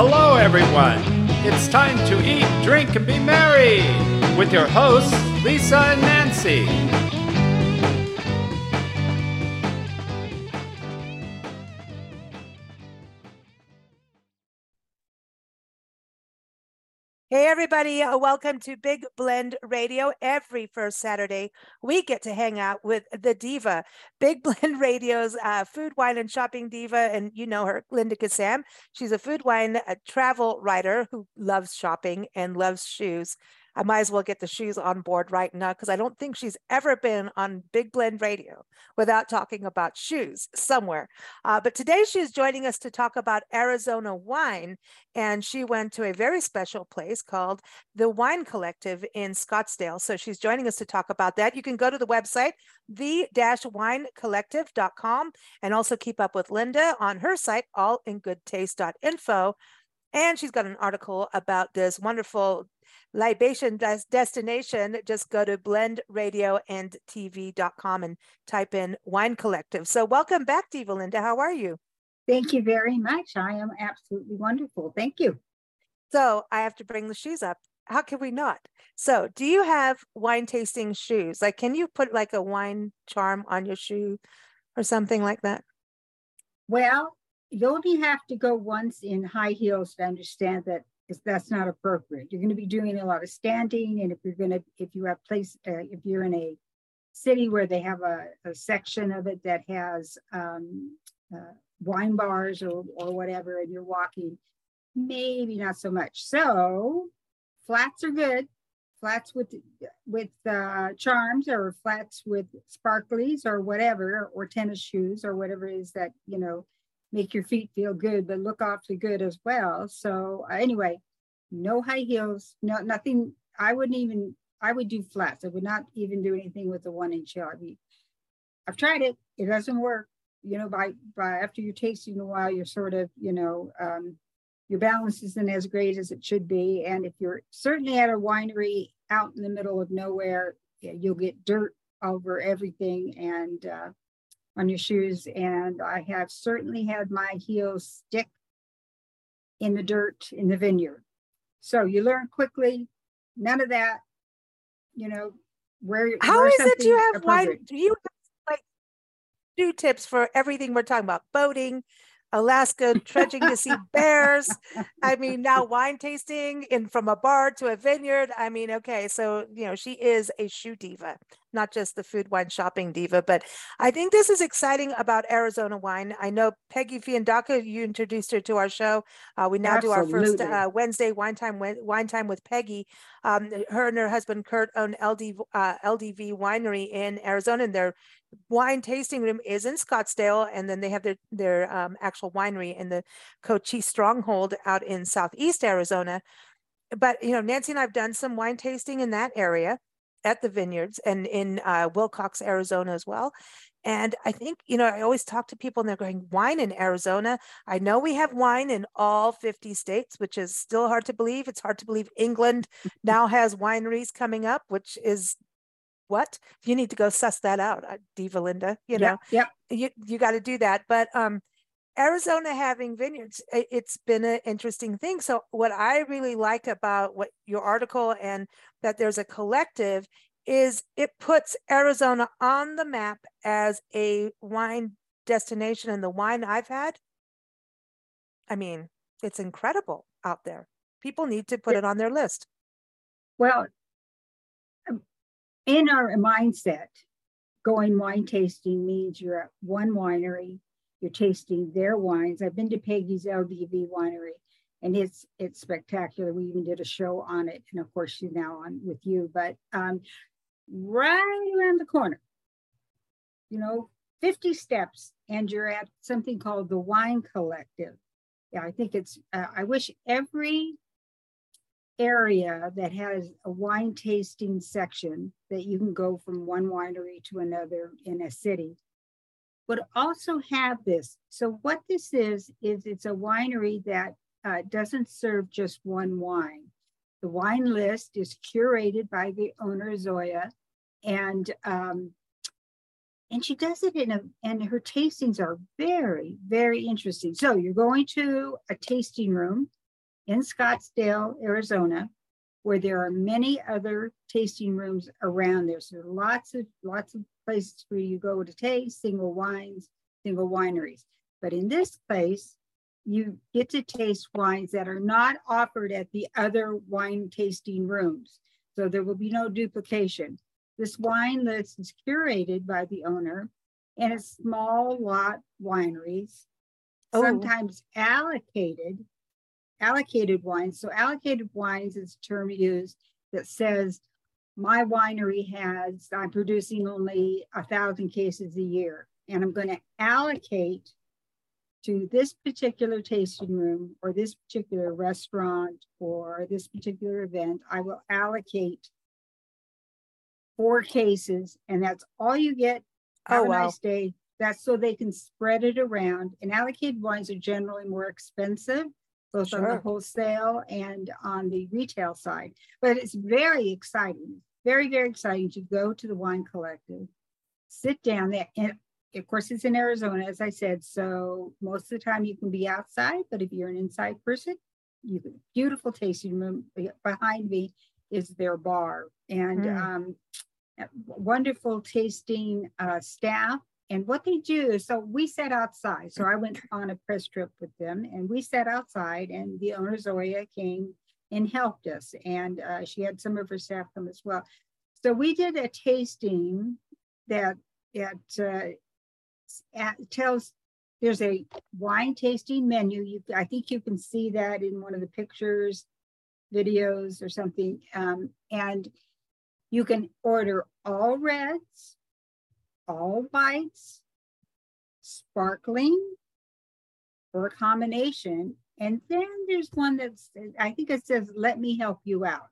Hello, everyone. It's time to eat, drink, and be merry with your hosts, Lisa and Nancy. Hey, everybody, uh, welcome to Big Blend Radio. Every first Saturday, we get to hang out with the diva, Big Blend Radio's uh, food, wine, and shopping diva. And you know her, Linda Kissam. She's a food, wine, a travel writer who loves shopping and loves shoes. I might as well get the shoes on board right now because I don't think she's ever been on Big Blend Radio without talking about shoes somewhere. Uh, but today she's joining us to talk about Arizona wine. And she went to a very special place called the Wine Collective in Scottsdale. So she's joining us to talk about that. You can go to the website, the-winecollective.com, and also keep up with Linda on her site, allingoodtaste.info. And she's got an article about this wonderful libation des- destination, just go to blendradioandtv.com and type in Wine Collective. So, welcome back, Diva Linda. How are you? Thank you very much. I am absolutely wonderful. Thank you. So, I have to bring the shoes up. How can we not? So, do you have wine tasting shoes? Like, can you put like a wine charm on your shoe or something like that? Well, you only have to go once in high heels to understand that that's not appropriate. You're going to be doing a lot of standing, and if you're going to, if you have place, uh, if you're in a city where they have a, a section of it that has um, uh, wine bars or or whatever, and you're walking, maybe not so much. So flats are good. Flats with with uh, charms, or flats with sparklies, or whatever, or tennis shoes, or whatever it is that you know make your feet feel good, but look awfully good as well. So uh, anyway, no high heels, no nothing. I wouldn't even. I would do flats. I would not even do anything with the one inch heel. I mean, I've tried it. It doesn't work. You know, by by after you're tasting a while, you're sort of you know um, your balance isn't as great as it should be. And if you're certainly at a winery out in the middle of nowhere, you'll get dirt over everything and uh, on your shoes. And I have certainly had my heels stick in the dirt in the vineyard. So you learn quickly, none of that, you know, where you're how is it you have wine do you have like two tips for everything we're talking about boating Alaska trudging to see bears. I mean, now wine tasting in from a bar to a vineyard. I mean, okay, so you know, she is a shoe diva, not just the food wine shopping diva. But I think this is exciting about Arizona wine. I know Peggy Fiandaca, you introduced her to our show. Uh, we now Absolutely. do our first uh, Wednesday wine time wine time with Peggy. Um, her and her husband Kurt own LD, uh, LDV Winery in Arizona, and they're wine tasting room is in Scottsdale, and then they have their their um, actual winery in the Cochise Stronghold out in Southeast Arizona. But you know, Nancy and I've done some wine tasting in that area at the vineyards and in uh, Willcox, Arizona as well. And I think, you know, I always talk to people and they're going, wine in Arizona. I know we have wine in all 50 states, which is still hard to believe. It's hard to believe England now has wineries coming up, which is what you need to go suss that out uh, diva linda you know yeah, yeah. you, you got to do that but um arizona having vineyards it's been an interesting thing. So what i really like about what your article and that there's a collective is it puts arizona on the map as a wine destination and the wine i've had. I mean it's incredible out there. People need to put it on their list. Well um, in our mindset, going wine tasting means you're at one winery, you're tasting their wines. I've been to Peggy's LDV winery and it's it's spectacular. We even did a show on it. And of course she's now on with you, but um, right around the corner, you know, 50 steps and you're at something called the Wine Collective. Yeah, I think it's, uh, I wish every area that has a wine tasting section that you can go from one winery to another in a city would also have this. So what this is, is it's a winery that uh, doesn't serve just one wine. The wine list is curated by the owner, Zoya, and um, and she does it in a, and her tastings are very, very interesting. So you're going to a tasting room in Scottsdale, Arizona, where there are many other tasting rooms around there. So lots of lots of places where you go to taste single wines, single wineries. But in this place, you get to taste wines that are not offered at the other wine tasting rooms. So there will be no duplication. This wine list is curated by the owner and it's small lot wineries, oh. sometimes allocated, allocated wines. So allocated wines is a term used that says my winery has, I'm producing only a thousand cases a year, and I'm going to allocate to this particular tasting room or this particular restaurant or this particular event, I will allocate four cases, and that's all you get. Oh, Have oh, a wow. nice day. That's so they can spread it around. And allocated wines are generally more expensive, both sure. on the wholesale and on the retail side. But it's very exciting, very, very exciting to go to the wine collective, sit down there, and of course, it's in Arizona, as I said. So most of the time you can be outside, but if you're an inside person, you can, beautiful tasting room behind me is their bar and mm. um, wonderful tasting uh, staff. And what they do so we sat outside. So I went on a press trip with them and we sat outside and the owner Zoya came and helped us. And uh, she had some of her staff come as well. So we did a tasting that at uh, tells there's a wine tasting menu. You, I think you can see that in one of the pictures, videos, or something. Um, and you can order all reds, all whites, sparkling, or a combination. And then there's one that's, I think it says, let me help you out.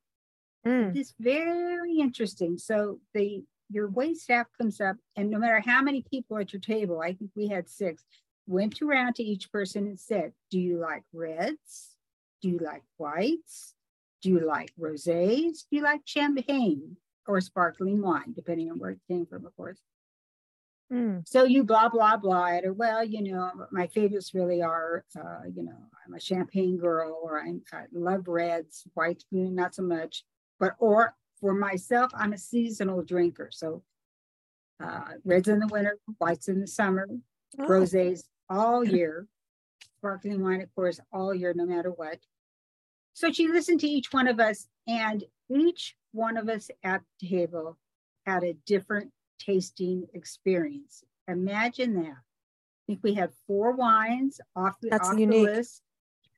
Mm. It's very interesting. So the your wait staff comes up, and no matter how many people at your table, I think we had six, went around to each person and said, Do you like reds? Do you like whites? Do you like rosés? Do you like champagne or sparkling wine, depending on where it came from, of course? Mm. So you blah blah blah at her. Well, you know, my favorites really are, uh, you know, I'm a champagne girl, or I'm, I love reds, whites, not so much. But or for myself, I'm a seasonal drinker. So uh, reds in the winter, whites in the summer, oh. rosés all year, sparkling wine, of course, all year, no matter what. So she listened to each one of us, and each one of us at the table had a different tasting experience. Imagine that. I think we had four wines off the, That's off unique. the list.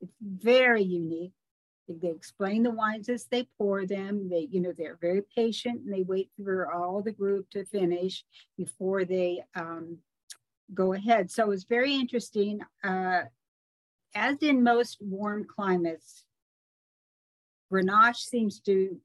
It's very unique. They explain the wines as they pour them. They, you know, they're very patient and they wait for all the group to finish before they um, go ahead. So it's very interesting. Uh, as in most warm climates, Grenache seems to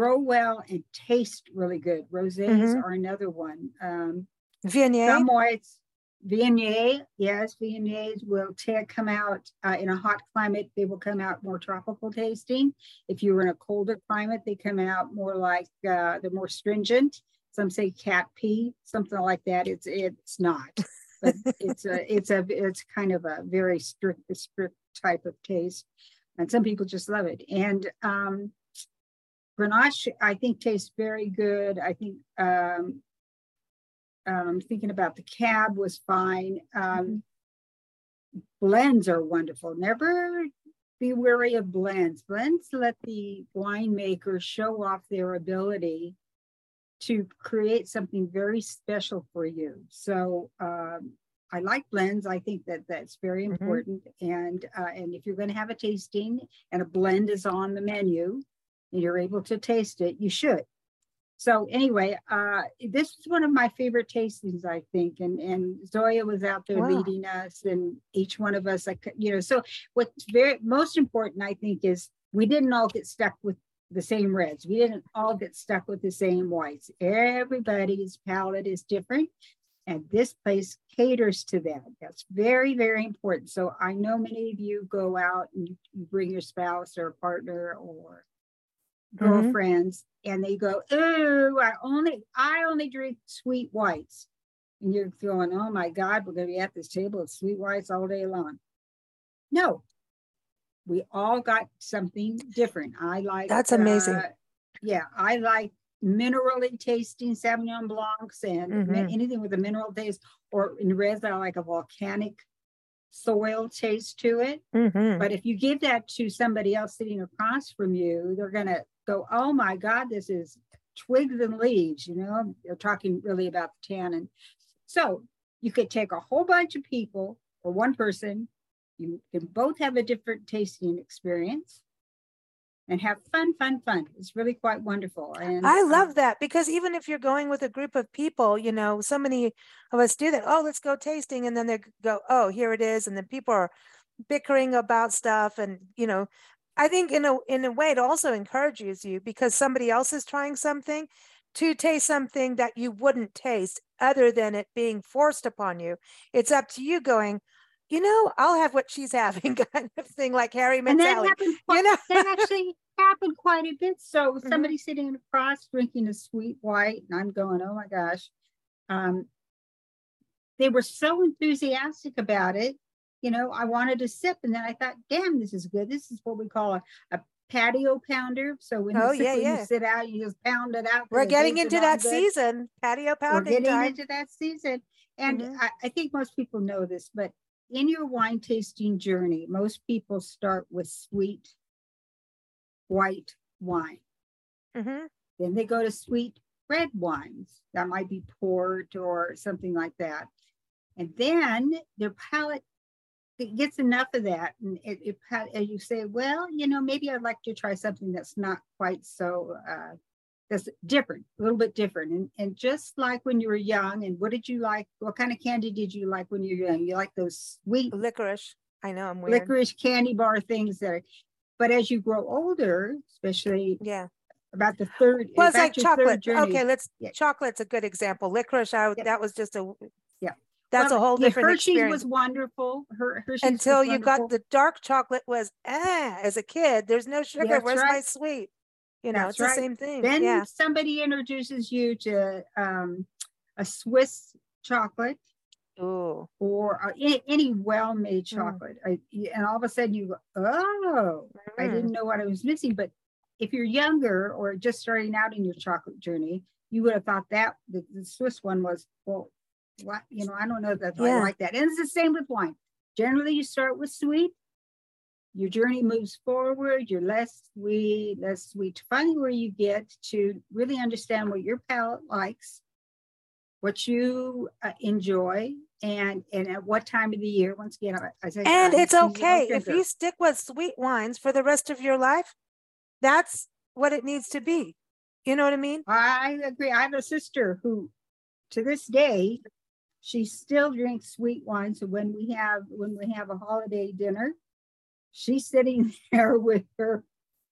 grow well and taste really good. Rosés mm-hmm. are another one. Um, Viognier. Some whites, Viognier, yes, Viogniers will t- come out uh, in a hot climate. They will come out more tropical tasting. If you were in a colder climate, they come out more like uh, they're more stringent. Some say cat pee, something like that. It's it's not, but it's a it's a it's kind of a very strict strict type of taste, and some people just love it. And um, Grenache, I think, tastes very good. I think um, um, thinking about the cab was fine. Um, blends are wonderful. Never be wary of blends. Blends let the winemaker show off their ability to create something very special for you. So um, I like blends. I think that that's very mm-hmm. important. Mm-hmm. And uh, and if you're going to have a tasting and a blend is on the menu, you're able to taste it, you should so anyway, uh, this is one of my favorite tastings, I think. And and Zoya was out there wow. leading us, and each one of us, like you know. So what's very most important, I think, is we didn't all get stuck with the same reds. We didn't all get stuck with the same whites. Everybody's palate is different, and this place caters to that. That's very very important. So I know many of you go out and you bring your spouse or a partner or. Girlfriends mm-hmm. and they go, "Oh, I only I only drink sweet whites." And you're going, "Oh my God, we're going to be at this table of sweet whites all day long." No, we all got something different. I like that's amazing. Uh, yeah, I like minerally tasting Sauvignon Blancs and mm-hmm. anything with a mineral taste, or in reds, I like a volcanic soil taste to it. Mm-hmm. But if you give that to somebody else sitting across from you, they're going to go, oh my God, this is twigs and leaves, you know, they're talking really about the tannin. So you could take a whole bunch of people or one person, you can both have a different tasting experience and have fun, fun, fun. It's really quite wonderful. And I love um, that because even if you're going with a group of people, you know, so many of us do that. Oh, let's go tasting. And then they go, oh, here it is. And then people are bickering about stuff. And, you know, I think in a in a way it also encourages you because somebody else is trying something to taste something that you wouldn't taste other than it being forced upon you. It's up to you going, you know, I'll have what she's having, kind of thing, like Harry met Sally. Quite, you know? that actually happened quite a bit. So mm-hmm. somebody sitting across drinking a sweet white, and I'm going, oh my gosh. Um, they were so enthusiastic about it. You know, I wanted to sip, and then I thought, damn, this is good. This is what we call a, a patio pounder. So when oh, you, sit, yeah, yeah. you sit out, you just pound it out. We're getting into that good. season, patio pounding. We're getting time. into that season. And mm-hmm. I, I think most people know this, but in your wine tasting journey, most people start with sweet white wine. Mm-hmm. Then they go to sweet red wines. That might be port or something like that. And then their palate it gets enough of that. And it, it, as you say, well, you know, maybe I'd like to try something that's not quite so uh, that's different, a little bit different. And, and just like when you were young, and what did you like? What kind of candy did you like when you were young? You like those sweet licorice. I know I'm weird. Licorice candy bar things there. But as you grow older, especially yeah, about the third. Well, it's like chocolate. Okay, let's. Yeah. Chocolate's a good example. Licorice, I, yeah. that was just a. That's well, a whole different Hershey's experience. was wonderful. Her, Hershey's Until you wonderful. got the dark chocolate was ah as a kid. There's no sugar. That's Where's right. my sweet? You know, That's it's right. the same thing. Then yeah. somebody introduces you to um, a Swiss chocolate. Ooh. Or uh, any, any well-made mm. chocolate, mm. I, and all of a sudden you go, "Oh, mm. I didn't know what I was missing." But if you're younger or just starting out in your chocolate journey, you would have thought that the, the Swiss one was well, what you know, I don't know that yeah. I like that. And it's the same with wine. Generally, you start with sweet, your journey moves forward, you're less sweet, less sweet. Finally, where you get to really understand what your palate likes, what you uh, enjoy, and and at what time of the year. Once again, I say, and it's okay if you stick with sweet wines for the rest of your life. That's what it needs to be. You know what I mean? I agree. I have a sister who, to this day, she still drinks sweet wine. So when we have when we have a holiday dinner, she's sitting there with her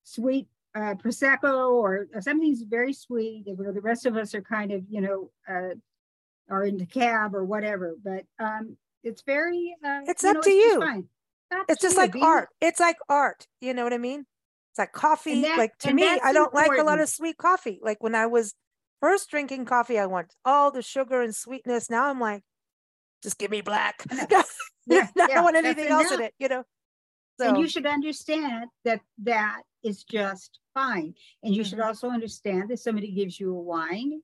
sweet uh, prosecco or something's very sweet. Where the rest of us are kind of, you know, uh, are in the cab or whatever. But um, it's very. Uh, it's up know, to it's you. Just it's just like art. It's like art. You know what I mean? It's like coffee. That, like to me, I don't important. like a lot of sweet coffee. Like when I was first drinking coffee, I want all the sugar and sweetness. Now I'm like, just give me black. yeah, I don't want anything else in it. You know. So. And you should understand that that is just fine. And you mm-hmm. should also understand that somebody gives you a wine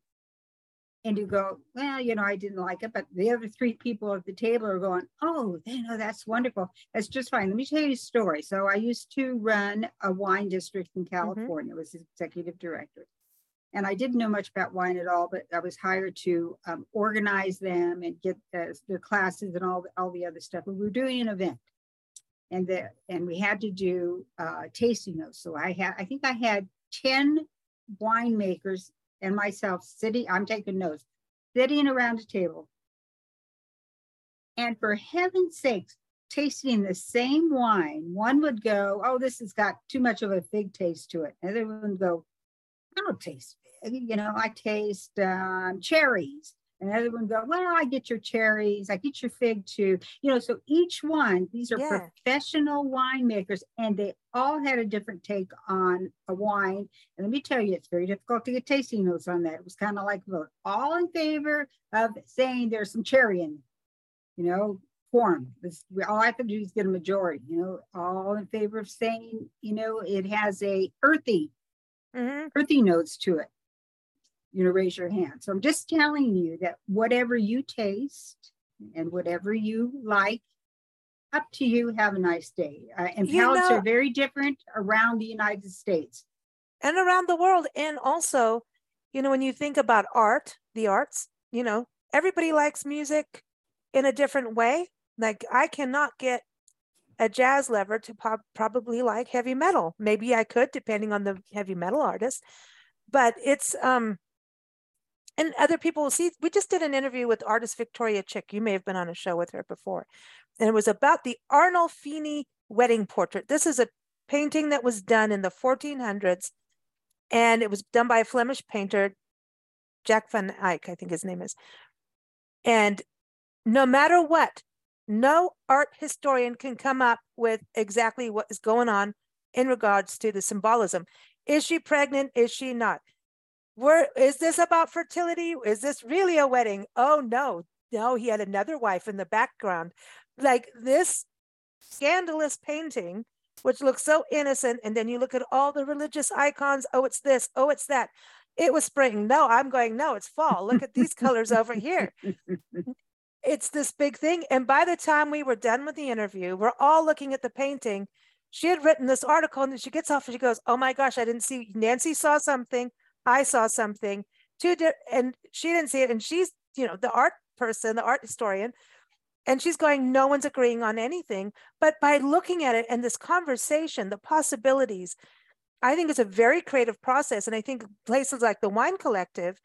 and you go, well, you know, I didn't like it, but the other three people at the table are going, oh, you know, that's wonderful. That's just fine. Let me tell you a story. So I used to run a wine district in mm-hmm. California, mm-hmm. was executive director. And I didn't know much about wine at all, but I was hired to um, organize them and get the, their classes and all the, all the other stuff. And we were doing an event and the and we had to do uh, tasting notes. So I had I think I had ten winemakers and myself sitting. I'm taking notes, sitting around a table, and for heaven's sakes, tasting the same wine. One would go, "Oh, this has got too much of a fig taste to it." Another one would go, "I don't taste. You know, I taste um, cherries." And another one go, well, I get your cherries, I get your fig too. You know, so each one, these are yeah. professional winemakers, and they all had a different take on a wine. And let me tell you, it's very difficult to get tasting notes on that. It was kind of like vote all in favor of saying there's some cherry in, you know, quorum. This, we all I have to do is get a majority, you know, all in favor of saying, you know, it has a earthy, mm-hmm. earthy notes to it. You know, raise your hand. So I'm just telling you that whatever you taste and whatever you like, up to you. Have a nice day. Uh, and palates know, are very different around the United States and around the world. And also, you know, when you think about art, the arts, you know, everybody likes music in a different way. Like I cannot get a jazz lover to pop, probably like heavy metal. Maybe I could, depending on the heavy metal artist. But it's um, and other people will see. We just did an interview with artist Victoria Chick. You may have been on a show with her before, and it was about the Arnolfini wedding portrait. This is a painting that was done in the 1400s, and it was done by a Flemish painter, Jack van Eyck, I think his name is. And no matter what, no art historian can come up with exactly what is going on in regards to the symbolism. Is she pregnant? Is she not? Where is this about fertility? Is this really a wedding? Oh no, no, he had another wife in the background. Like this scandalous painting, which looks so innocent, and then you look at all the religious icons. Oh, it's this. Oh, it's that. It was spring. No, I'm going. No, it's fall. Look at these colors over here it's this big thing. And by the time we were done with the interview, we're all looking at the painting. She had written this article and she gets off and she goes, Oh my gosh, I didn't see Nancy saw something. I saw something. Two di- and she didn't see it. And she's, you know, the art person, the art historian. And she's going, no one's agreeing on anything. But by looking at it and this conversation, the possibilities, I think it's a very creative process. And I think places like the Wine Collective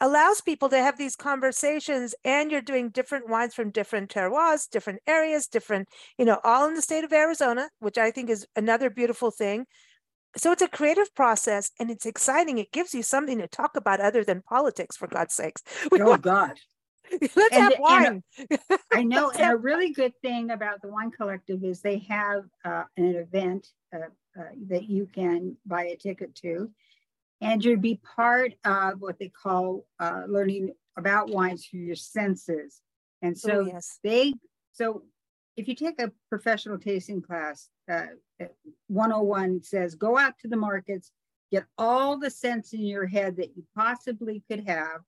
allows people to have these conversations and you're doing different wines from different terroirs different areas different you know all in the state of arizona which i think is another beautiful thing so it's a creative process and it's exciting it gives you something to talk about other than politics for god's sakes we oh want, god let's and, have wine i know and a really good thing about the wine collective is they have uh, an event uh, uh, that you can buy a ticket to and you'd be part of what they call uh, learning about wines through your senses. And so oh, yes. they, so if you take a professional tasting class, uh, 101 says go out to the markets, get all the scents in your head that you possibly could have,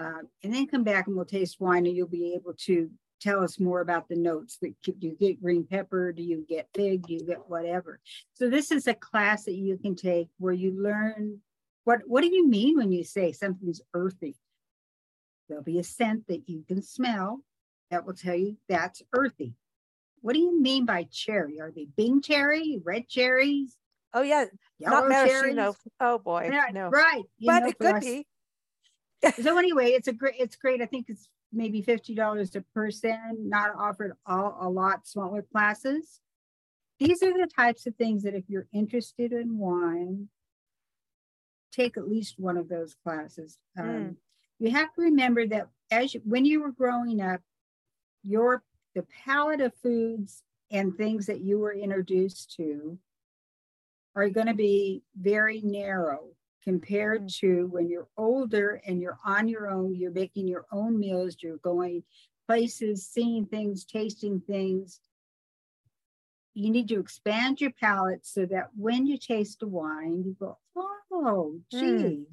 uh, and then come back and we'll taste wine and you'll be able to tell us more about the notes that do you get green pepper? Do you get fig? Do you get whatever? So this is a class that you can take where you learn what what do you mean when you say something's earthy? There'll be a scent that you can smell that will tell you that's earthy what do you mean by cherry are they bing cherry red cherries oh yeah not maraschino oh boy yeah, no right but know, it could us. be so anyway it's a great it's great i think it's maybe $50 a person, not offered all, a lot smaller classes. These are the types of things that if you're interested in wine, take at least one of those classes. Um, mm. You have to remember that as you, when you were growing up, your the palette of foods and things that you were introduced to are going to be very narrow compared mm. to when you're older and you're on your own, you're making your own meals, you're going places, seeing things, tasting things. You need to expand your palate so that when you taste a wine, you go, oh, gee, mm.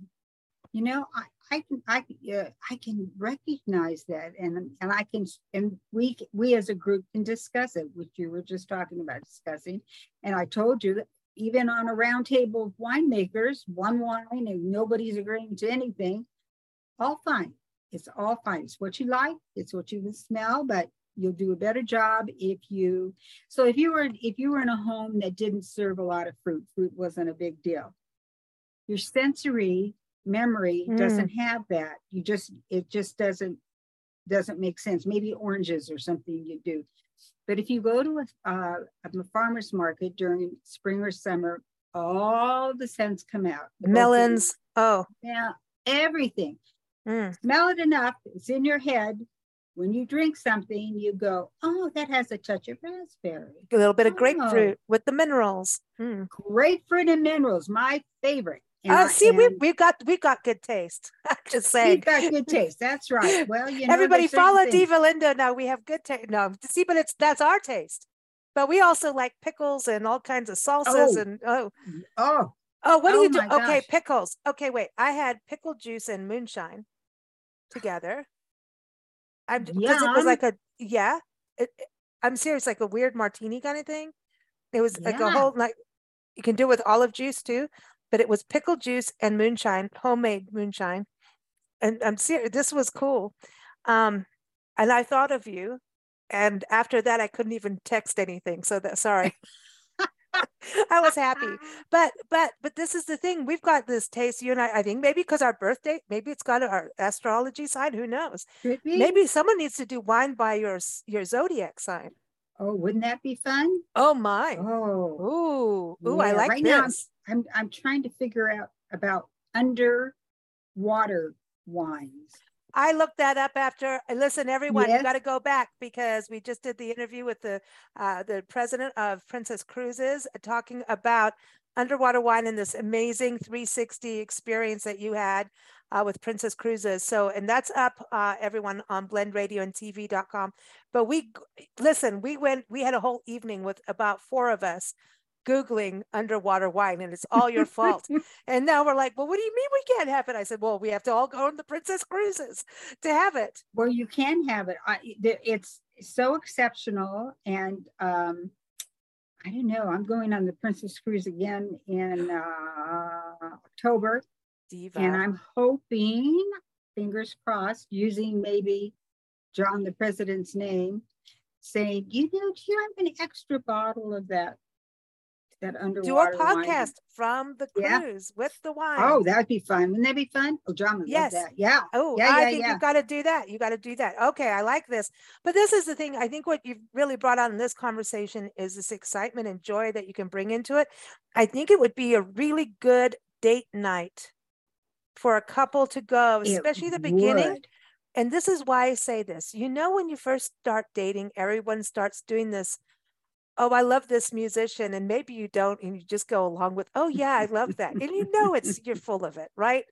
you know, I, I can I uh, I can recognize that and and I can and we we as a group can discuss it, which you were just talking about discussing. And I told you that even on a round table of winemakers, one wine and nobody's agreeing to anything, all fine. It's all fine. It's what you like, it's what you can smell, but you'll do a better job if you so if you were if you were in a home that didn't serve a lot of fruit, fruit wasn't a big deal. Your sensory memory mm. doesn't have that. You just it just doesn't doesn't make sense. Maybe oranges or something you do. But if you go to a, uh, a farmer's market during spring or summer, all the scents come out. Melons. Oh. Yeah, everything. Mm. Smell it enough. It's in your head. When you drink something, you go, oh, that has a touch of raspberry. A little bit of oh. grapefruit with the minerals. Mm. Grapefruit and minerals, my favorite. Uh, see, we we've got we've got good taste. Just saying, we've got good taste. That's right. Well, you know, everybody follow Diva Linda. Now we have good taste. No, see, but it's that's our taste. But we also like pickles and all kinds of salsas oh. and oh oh oh. What do oh you do? Okay, pickles. Okay, wait. I had pickle juice and moonshine together. I'm because it was like a yeah. It, it, I'm serious, like a weird martini kind of thing. It was yeah. like a whole like you can do it with olive juice too, but it was pickle juice and moonshine, homemade moonshine. And I'm serious, this was cool. Um, and I thought of you. And after that, I couldn't even text anything. So that sorry. I was happy. But but but this is the thing. We've got this taste, you and I, I think maybe because our birthday, maybe it's got our astrology sign. Who knows? Maybe someone needs to do wine by your your zodiac sign. Oh, wouldn't that be fun? Oh my. Oh. Ooh. Ooh, yeah. I like right this. I'm I'm trying to figure out about underwater wines. I looked that up after. Listen, everyone, yes. you got to go back because we just did the interview with the uh, the president of Princess Cruises, uh, talking about underwater wine and this amazing 360 experience that you had uh, with Princess Cruises. So, and that's up, uh, everyone, on blendradioandtv.com. But we, listen, we went, we had a whole evening with about four of us Googling underwater wine and it's all your fault. and now we're like, well, what do you mean we can't have it? I said, well, we have to all go on the Princess Cruises to have it. Well, you can have it. I, it's so exceptional. And um, I don't know, I'm going on the Princess Cruise again in uh, October. Diva. And I'm hoping, fingers crossed, using maybe John the President's name, saying, you know, do you have an extra bottle of that that underwater do a podcast wine. from the cruise yeah. with the wine. Oh, that'd be fun. Wouldn't that be fun? Oh, drama. yes. that. Yeah. Oh, yeah, I yeah, think yeah. you've got to do that. You got to do that. Okay, I like this. But this is the thing. I think what you've really brought out in this conversation is this excitement and joy that you can bring into it. I think it would be a really good date night for a couple to go, especially it the beginning. Would. And this is why I say this. You know, when you first start dating, everyone starts doing this oh, I love this musician. And maybe you don't, and you just go along with, oh, yeah, I love that. And you know, it's, you're full of it, right?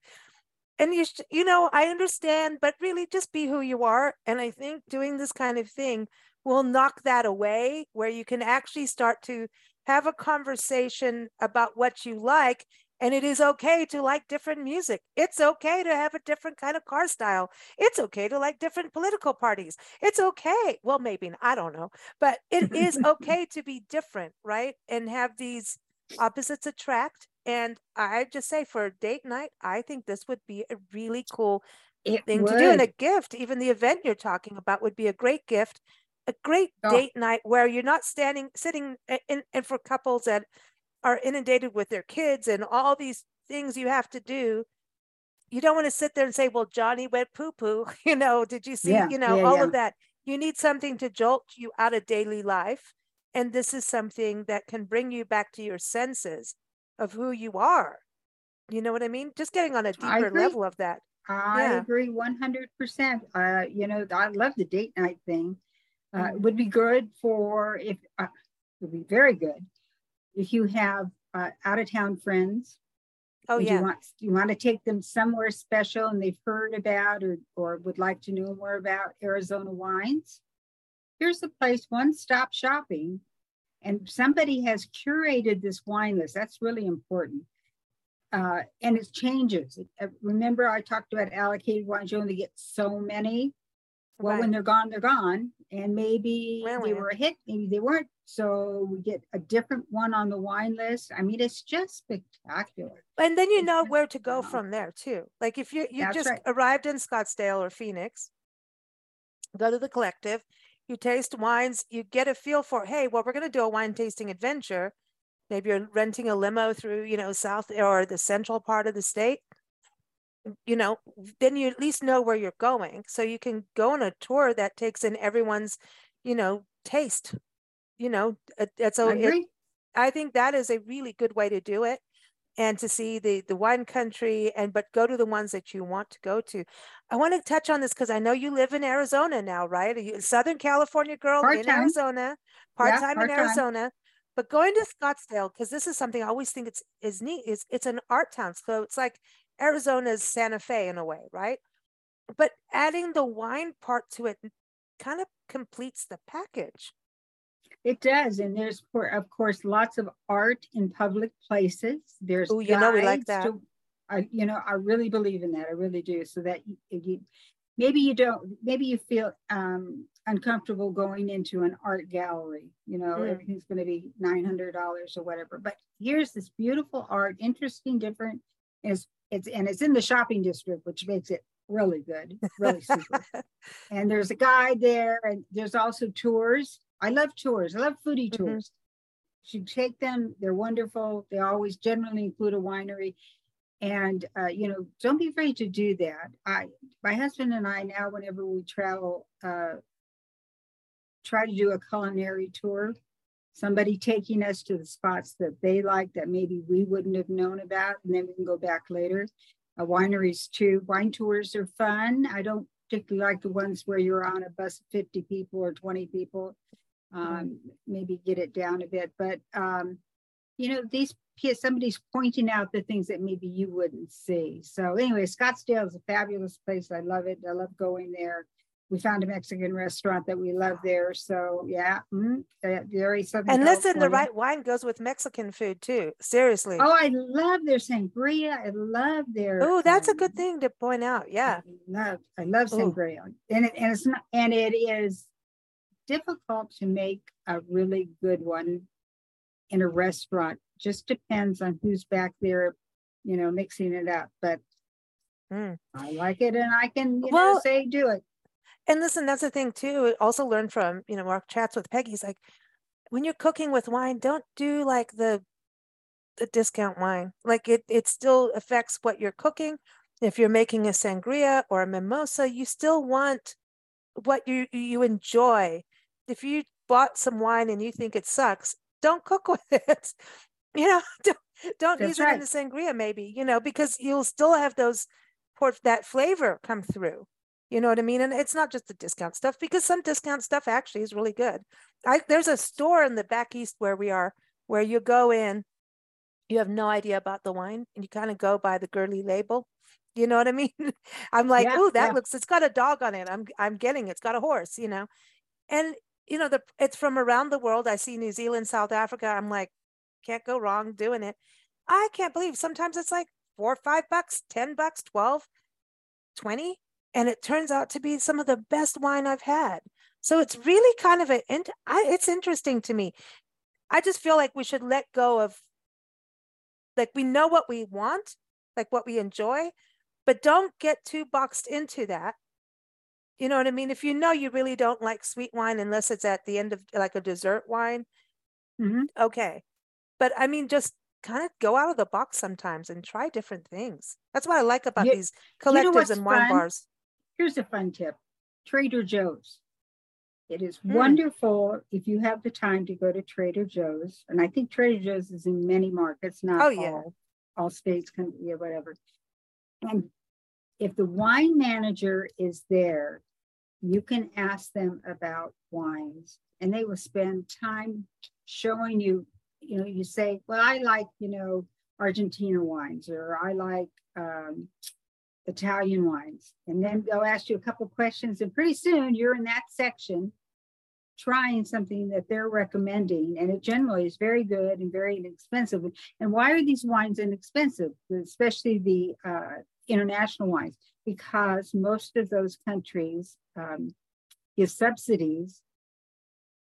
And you, you know, I understand, but really just be who you are. And I think doing this kind of thing will knock that away where you can actually start to have a conversation about what you like and it is okay to like different music. It's okay to have a different kind of car style. It's okay to like different political parties. It's okay. Well, maybe, I don't know, but it is okay to be different, right? And have these opposites attract. And I just say for date night, I think this would be a really cool it thing would. to do. And a gift, even the event you're talking about would be a great gift a great oh. date night where you're not standing sitting eh, in, and for couples that are inundated with their kids and all these things you have to do you don't want to sit there and say well johnny went poo poo you know did you see yeah, you know yeah, all yeah. of that. You need something to jolt you out of daily life and this is something that can bring you back to your senses of who you are. You know what i mean? Just getting on a deeper level of that. I agree 100% uh, you know i love the date night thing. Uh, mm-hmm. it would be good for if uh, it would be very good if you have uh, out of town friends oh yeah you want you want to take them somewhere special and they've heard about or or would like to know more about arizona wines here's the place one stop shopping and somebody has curated this wine list that's really important uh, and it changes. Uh, remember, I talked about allocated wines. You only get so many. Well, right. when they're gone, they're gone. And maybe they were a hit, maybe they weren't. So we get a different one on the wine list. I mean, it's just spectacular. And then you know where to go from there too. Like if you you just right. arrived in Scottsdale or Phoenix, go to the collective, you taste wines, you get a feel for, hey, well, we're gonna do a wine tasting adventure. Maybe you're renting a limo through, you know, south or the central part of the state you know, then you at least know where you're going. So you can go on a tour that takes in everyone's, you know, taste. You know, a. It, I think that is a really good way to do it, and to see the the wine country, and but go to the ones that you want to go to. I want to touch on this because I know you live in Arizona now, right? Are you a Southern California girl part-time. in Arizona, part time yeah, in Arizona. But going to Scottsdale, because this is something I always think it's is neat, is it's an art town. So it's like Arizona's Santa Fe in a way, right? But adding the wine part to it kind of completes the package. It does, and there's of course lots of art in public places. There's oh, you know we like that. To, I, you know, I really believe in that. I really do. So that you, you maybe you don't, maybe you feel um, uncomfortable going into an art gallery. You know, mm. everything's going to be nine hundred dollars or whatever. But here's this beautiful art, interesting, different. Is it's and it's in the shopping district, which makes it really good, really super. and there's a guide there, and there's also tours. I love tours. I love foodie mm-hmm. tours. You take them; they're wonderful. They always generally include a winery, and uh, you know, don't be afraid to do that. I, my husband and I now, whenever we travel, uh, try to do a culinary tour. Somebody taking us to the spots that they like that maybe we wouldn't have known about, and then we can go back later uh, wineries too. Wine tours are fun. I don't particularly like the ones where you're on a bus of 50 people or 20 people. Um, maybe get it down a bit, but um, you know, these somebody's pointing out the things that maybe you wouldn't see. So anyway, Scottsdale is a fabulous place. I love it. I love going there we found a Mexican restaurant that we love there. So yeah, mm, very Southern. And listen, the right wine goes with Mexican food too. Seriously. Oh, I love their sangria. I love their. Oh, that's um, a good thing to point out. Yeah. I love, I love sangria, Ooh. and it, and it's not, and it is difficult to make a really good one in a restaurant. Just depends on who's back there, you know, mixing it up. But mm. I like it, and I can, you well, know, say do it and listen, that's the thing too. Also learn from, you know, our chats with Peggy's like when you're cooking with wine, don't do like the the discount wine. Like it it still affects what you're cooking. If you're making a sangria or a mimosa, you still want what you you enjoy. If you bought some wine and you think it sucks, don't cook with it. You know, don't, don't use right. it in the sangria maybe, you know, because you'll still have those that flavor come through. You know what I mean? And it's not just the discount stuff because some discount stuff actually is really good. I there's a store in the back east where we are where you go in, you have no idea about the wine and you kind of go by the girly label. You know what I mean? I'm like, yeah, oh, that yeah. looks it's got a dog on it. I'm I'm getting it. It's got a horse, you know. And you know, the it's from around the world. I see New Zealand, South Africa. I'm like, can't go wrong doing it. I can't believe sometimes it's like four, five bucks, 10 bucks, 12, 20 and it turns out to be some of the best wine I've had. So it's really kind of a, it's interesting to me. I just feel like we should let go of, like we know what we want, like what we enjoy, but don't get too boxed into that. You know what I mean? If you know you really don't like sweet wine unless it's at the end of like a dessert wine, mm-hmm. okay. But I mean, just kind of go out of the box sometimes and try different things. That's what I like about these collectives you know and wine fun? bars. Here's a fun tip Trader Joe's. It is mm. wonderful if you have the time to go to Trader Joe's. And I think Trader Joe's is in many markets, not oh, yeah. all, all states, can, yeah, whatever. And if the wine manager is there, you can ask them about wines and they will spend time showing you, you know, you say, well, I like, you know, Argentina wines or I like um, Italian wines. And then they'll ask you a couple questions, and pretty soon you're in that section trying something that they're recommending. And it generally is very good and very inexpensive. And why are these wines inexpensive, especially the uh, international wines? Because most of those countries um, give subsidies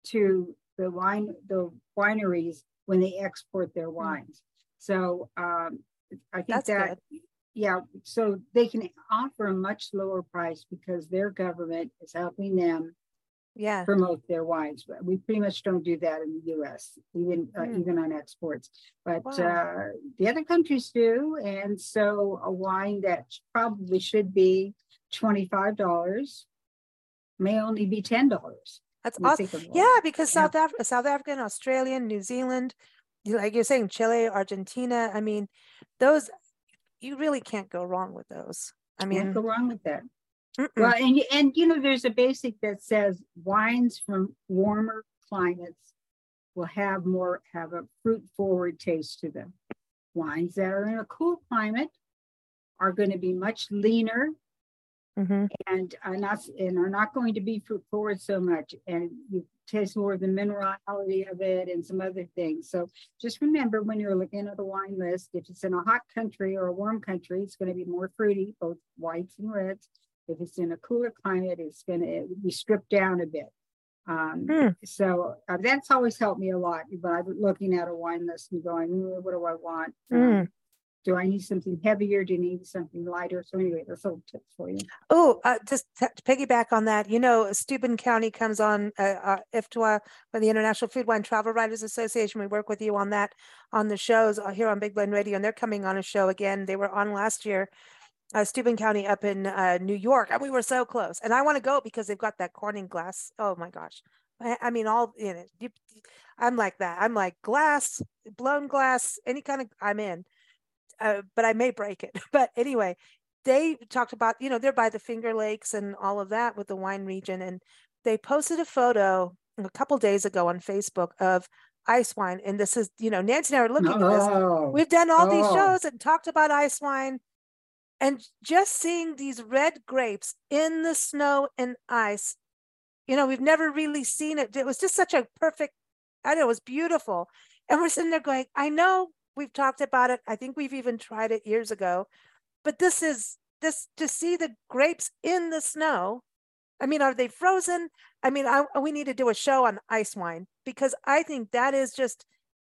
to the wine the wineries when they export their hmm. wines. So um, I think That's that good yeah, so they can offer a much lower price because their government is helping them yeah. promote their wines. But we pretty much don't do that in the U.S. even uh, mm. even on exports. But wow. uh, the other countries do, and so a wine that probably should be twenty five dollars may only be ten dollars. That's awesome. Yeah, because yeah. South Africa, South African, Australian, New Zealand, like you're saying, Chile, Argentina. I mean, those you really can't go wrong with those. I mean, can't go wrong with that. Mm-mm. Well, and and you know, there's a basic that says wines from warmer climates will have more have a fruit forward taste to them. Wines that are in a cool climate are going to be much leaner mm-hmm. and are not and are not going to be fruit forward so much and you taste more of the minerality of it and some other things so just remember when you're looking at the wine list if it's in a hot country or a warm country it's going to be more fruity both whites and reds if it's in a cooler climate it's going to be stripped down a bit um, mm. So uh, that's always helped me a lot. By looking at a wine list and going, mm, what do I want? Um, do I need something heavier? Do you need something lighter? So anyway, that's a little tips for you. Oh, uh, just to piggyback on that, you know, Steuben County comes on uh, uh, IFTWA for the International Food Wine Travel Writers Association. We work with you on that on the shows uh, here on Big Blend Radio, and they're coming on a show again. They were on last year, uh, Steuben County up in uh, New York, and we were so close. And I want to go because they've got that Corning glass. Oh my gosh, I, I mean, all in it. I'm like that. I'm like glass, blown glass, any kind of. I'm in uh, but I may break it. But anyway, they talked about, you know, they're by the Finger Lakes and all of that with the wine region. And they posted a photo a couple days ago on Facebook of ice wine. And this is, you know, Nancy and I are looking oh, at this. We've done all oh. these shows and talked about ice wine. And just seeing these red grapes in the snow and ice, you know, we've never really seen it. It was just such a perfect, I know, it was beautiful. And we're sitting there going, I know we've talked about it. I think we've even tried it years ago. But this is this to see the grapes in the snow. I mean, are they frozen? I mean, I, we need to do a show on ice wine because I think that is just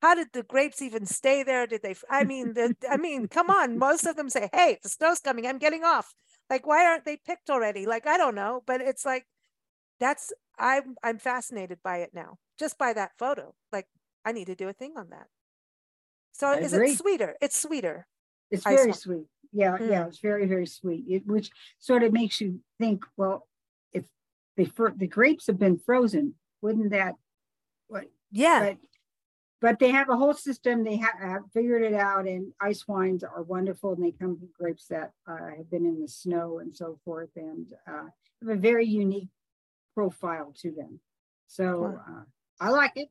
how did the grapes even stay there? Did they? I mean, the, I mean, come on. Most of them say, "Hey, the snow's coming. I'm getting off." Like, why aren't they picked already? Like, I don't know, but it's like that's I'm I'm fascinated by it now, just by that photo. Like, I need to do a thing on that. So I is agree. it sweeter? It's sweeter. It's very sweet. Yeah, mm. yeah, it's very, very sweet. It, which sort of makes you think, well, if the the grapes have been frozen, wouldn't that what yeah. But, but they have a whole system. They have, have, figured it out, and ice wines are wonderful, and they come from grapes that uh, have been in the snow and so forth, and uh, have a very unique profile to them. So uh, I like it.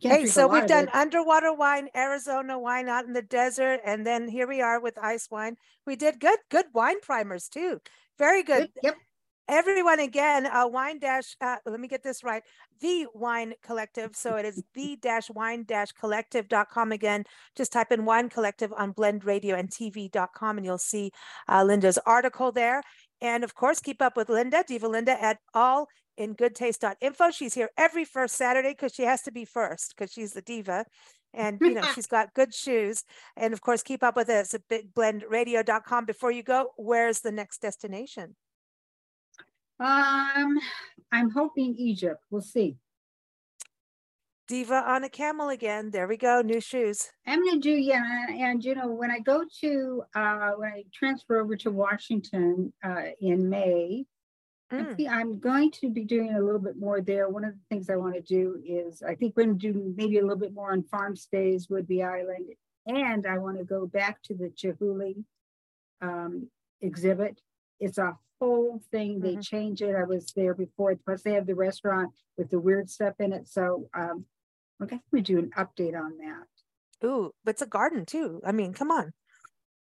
Hey, so we've done underwater wine, Arizona wine out in the desert, and then here we are with ice wine. We did good, good wine primers too. Very good. Yep. Everyone again, uh, wine dash, uh, let me get this right. The wine collective. So it is the dash wine dash collective.com again. Just type in wine collective on blend radio and TV.com and you'll see uh, Linda's article there. And of course, keep up with Linda, Diva Linda at all in good goodtaste.info. She's here every first Saturday because she has to be first because she's the diva. And you know, she's got good shoes. And of course, keep up with us at bigblendradio.com. Before you go, where's the next destination? Um, I'm hoping Egypt. We'll see. Diva on a camel again. There we go. New shoes. I'm gonna do yeah, and you know when I go to uh, when I transfer over to Washington uh, in May, Mm. I'm going to be doing a little bit more there. One of the things I want to do is I think we're going to do maybe a little bit more on farm stays, Whidbey Island, and I want to go back to the Chihuly um, exhibit. It's a whole thing. They mm-hmm. change it. I was there before. Plus, they have the restaurant with the weird stuff in it. So um, we're going to do an update on that. Ooh, but it's a garden too. I mean, come on.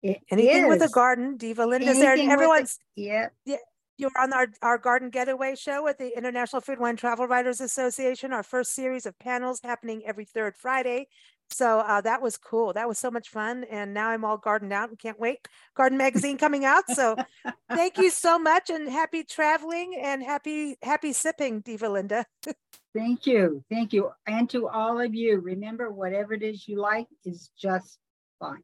It Anything is. with a garden, Diva Linda's Anything there. Everyone's yeah, yeah you're on our, our garden getaway show at the International Food Wine Travel Writers Association, our first series of panels happening every third Friday. So uh, that was cool. That was so much fun. And now I'm all gardened out and can't wait. Garden magazine coming out. So thank you so much and happy traveling and happy, happy sipping, Diva Linda. thank you. Thank you. And to all of you, remember whatever it is you like is just fine.